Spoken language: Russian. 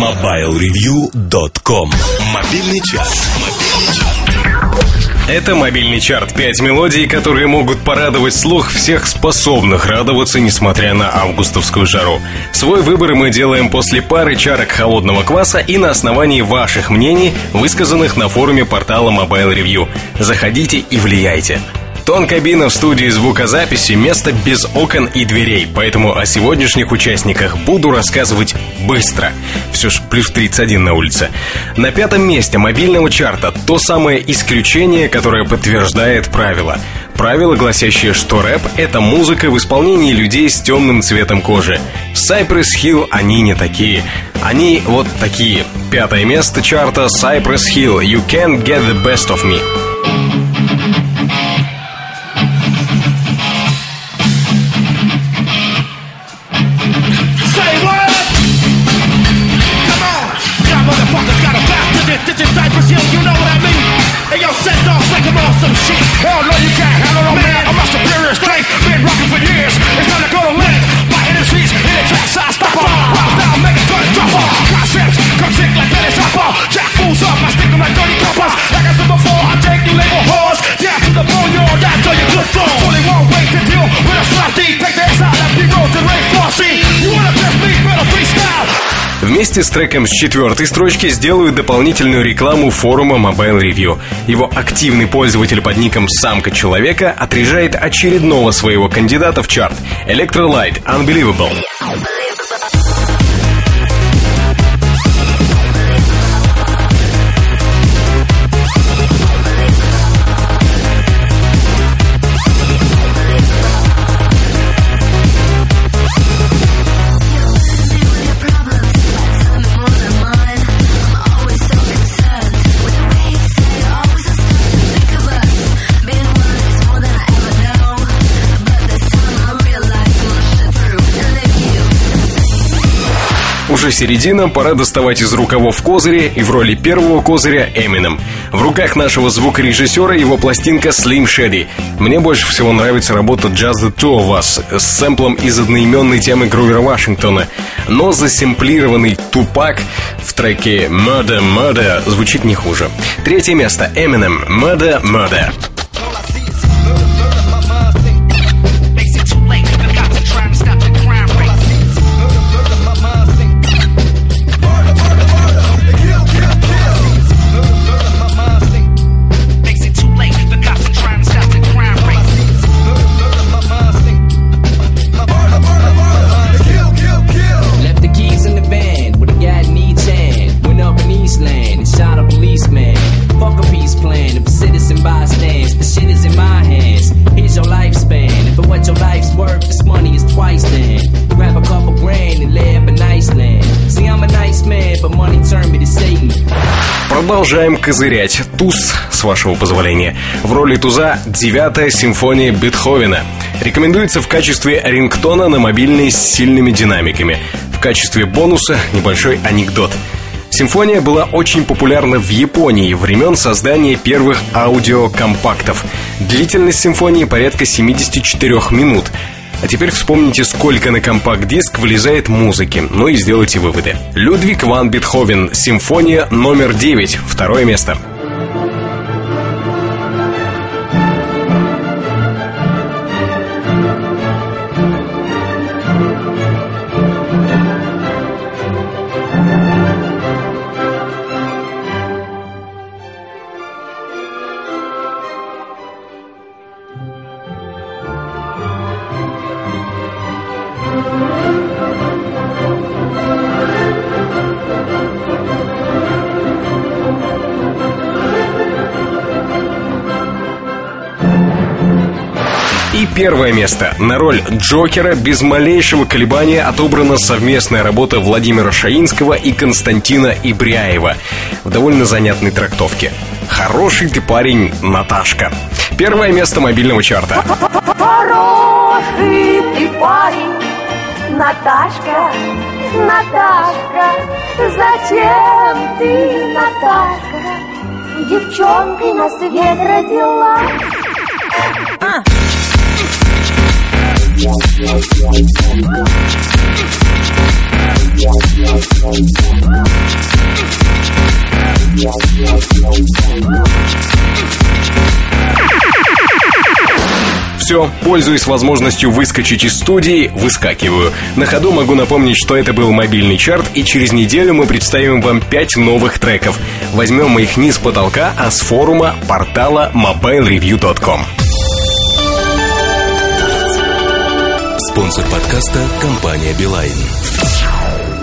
MobileReview.com Мобильный час. Это мобильный чарт. Пять мелодий, которые могут порадовать слух всех способных радоваться, несмотря на августовскую жару. Свой выбор мы делаем после пары чарок холодного кваса и на основании ваших мнений, высказанных на форуме портала Mobile Review. Заходите и влияйте. Тон-кабина в студии звукозаписи – место без окон и дверей, поэтому о сегодняшних участниках буду рассказывать быстро. Все ж плюс 31 на улице. На пятом месте мобильного чарта то самое исключение, которое подтверждает правило. Правило, гласящее, что рэп – это музыка в исполнении людей с темным цветом кожи. Cypress Hill они не такие. Они вот такие. Пятое место чарта Cypress Hill «You can't get the best of me». Is you know what I mean? Hey, yo, set off like I'm on some shit. Hell no, you can't handle no man. I'm a superior strength. Been rocking for years. It's time to go to length. Вместе с треком с четвертой строчки сделают дополнительную рекламу форума Mobile Review. Его активный пользователь под ником «Самка Человека» отрежает очередного своего кандидата в чарт – Electrolyte Unbelievable. Уже середина, пора доставать из рукавов козыри, и в роли первого козыря Эмином. В руках нашего звукорежиссера его пластинка Slim Shady. Мне больше всего нравится работа Just the Two of Us с сэмплом из одноименной темы Грувера Вашингтона. Но засэмплированный Тупак в треке Murder Murder звучит не хуже. Третье место Eminem Murder Murder. Продолжаем козырять. Туз, с вашего позволения. В роли туза девятая симфония Бетховена. Рекомендуется в качестве рингтона на мобильный с сильными динамиками. В качестве бонуса небольшой анекдот. Симфония была очень популярна в Японии времен создания первых аудиокомпактов. Длительность симфонии порядка 74 минут. А теперь вспомните, сколько на компакт-диск влезает музыки, ну и сделайте выводы. Людвиг ван Бетховен, симфония номер 9, второе место. И первое место. На роль Джокера без малейшего колебания отобрана совместная работа Владимира Шаинского и Константина Ибряева в довольно занятной трактовке. Хороший ты парень, Наташка. Первое место мобильного чарта. Хороший ты парень, Наташка, Наташка, зачем ты, Наташка, девчонкой на свет? Thank you все, пользуясь возможностью выскочить из студии, выскакиваю. На ходу могу напомнить, что это был мобильный чарт, и через неделю мы представим вам 5 новых треков. Возьмем мы их не с потолка, а с форума портала mobilereview.com. Спонсор подкаста – компания «Билайн».